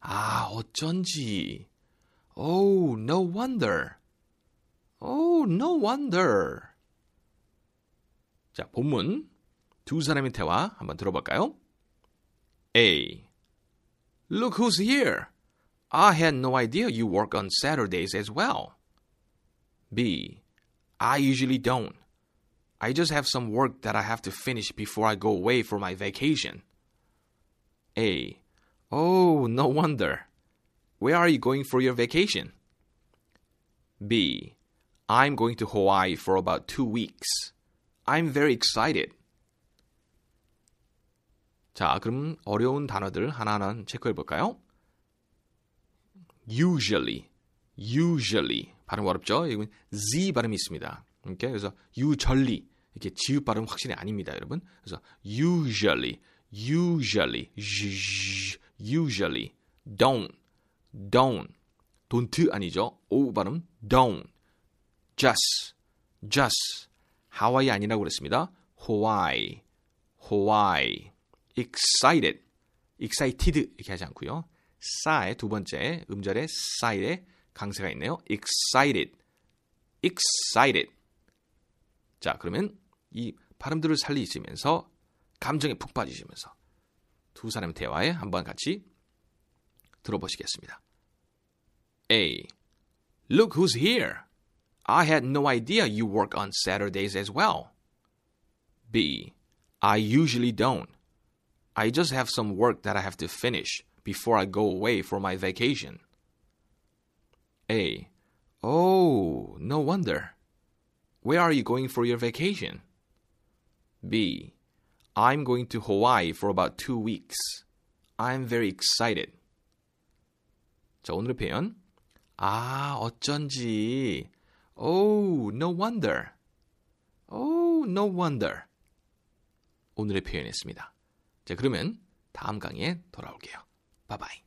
아, 어쩐지. Oh, no wonder. Oh, no wonder. 자, 본문 두 사람의 대화 한번 들어볼까요? A. Look who's here. I had no idea you work on Saturdays as well. B. I usually don't. I just have some work that I have to finish before I go away for my vacation. A. Oh, no wonder. Where are you going for your vacation? B. I'm going to Hawaii for about two weeks. I'm very excited. 자, 그럼 어려운 단어들 하나하나 체크해 볼까요? usually, usually 발음 어렵죠? 이건 z 발음이 있습니다. 이렇게 그래서 usually 이렇게 지읒 발음 확실히 아닙니다, 여러분. 그래서 usually, usually, usually, don't, don't, don't 아니죠? o 발음 don't, just, just, 하와이 아니라고 그랬습니다. Hawaii, Hawaii, excited, excited 이렇게 하지 않고요. 싸의 두 번째 음절에 싸의 강세가 있네요. excited, excited. 자, 그러면 이 발음들을 살리시면서 감정에 푹 빠지시면서 두 사람의 대화에 한번 같이 들어보시겠습니다. A. Look who's here. I had no idea you work on Saturdays as well. B. I usually don't. I just have some work that I have to finish before I go away for my vacation. A. Oh, no wonder. Where are you going for your vacation? B. I'm going to Hawaii for about two weeks. I'm very excited. 자, 오늘의 표현. 아, 어쩐지. Oh, no wonder. Oh, no wonder. 오늘의 표현이었습니다. 자, 그러면 다음 강의에 돌아올게요. 바이바이.